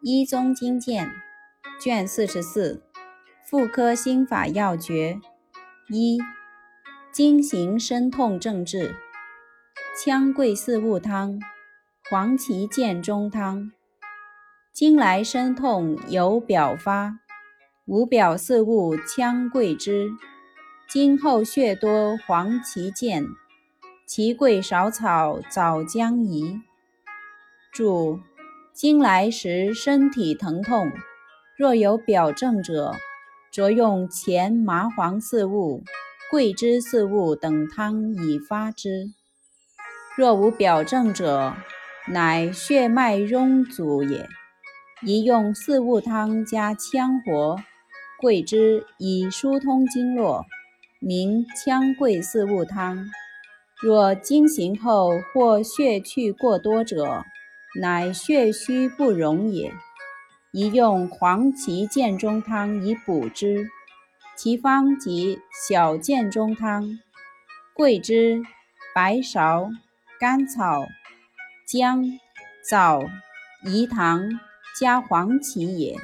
一宗经鉴卷四十四，妇科心法要诀一，经行身痛症治，羌桂四物汤、黄芪健中汤。经来身痛有表发，无表四物羌桂枝，经后血多黄芪健，芪桂少草枣姜宜。注。经来时身体疼痛，若有表症者，着用前麻黄四物、桂枝四物等汤以发之；若无表症者，乃血脉壅阻也，宜用四物汤加羌活、桂枝以疏通经络，名羌桂四物汤。若经行后或血去过多者，乃血虚不容也，宜用黄芪建中汤以补之。其方即小建中汤，桂枝、白芍、甘草、姜、枣、饴糖加黄芪也。